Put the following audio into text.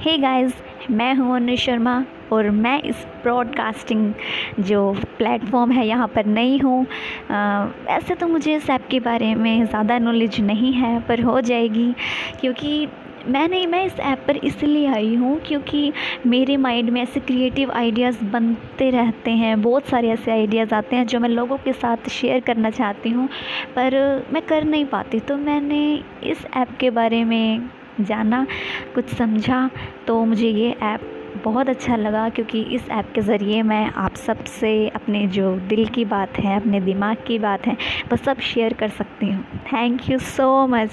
Hey guys मैं हूँ अनु शर्मा और मैं इस ब्रॉडकास्टिंग जो प्लेटफॉर्म है यहाँ पर नई हूँ। वैसे तो मुझे इस ऐप के बारे में ज़्यादा नॉलेज नहीं है, पर हो जाएगी, क्योंकि मैंने मैं इस ऐप पर इसलिए आई हूँ क्योंकि मेरे माइंड में ऐसे क्रिएटिव आइडियाज़ बनते रहते हैं, बहुत सारे ऐसे आइडियाज़ आते हैं जो मैं लोगों के साथ शेयर करना चाहती हूँ, पर मैं कर नहीं पाती। तो मैंने इस ऐप के बारे में जाना, कुछ समझा तो मुझे ये ऐप बहुत अच्छा लगा क्योंकि इस ऐप के ज़रिए मैं आप सबसे अपने जो दिल की बात है, अपने दिमाग की बात है, वो सब शेयर कर सकती हूँ। Thank you so much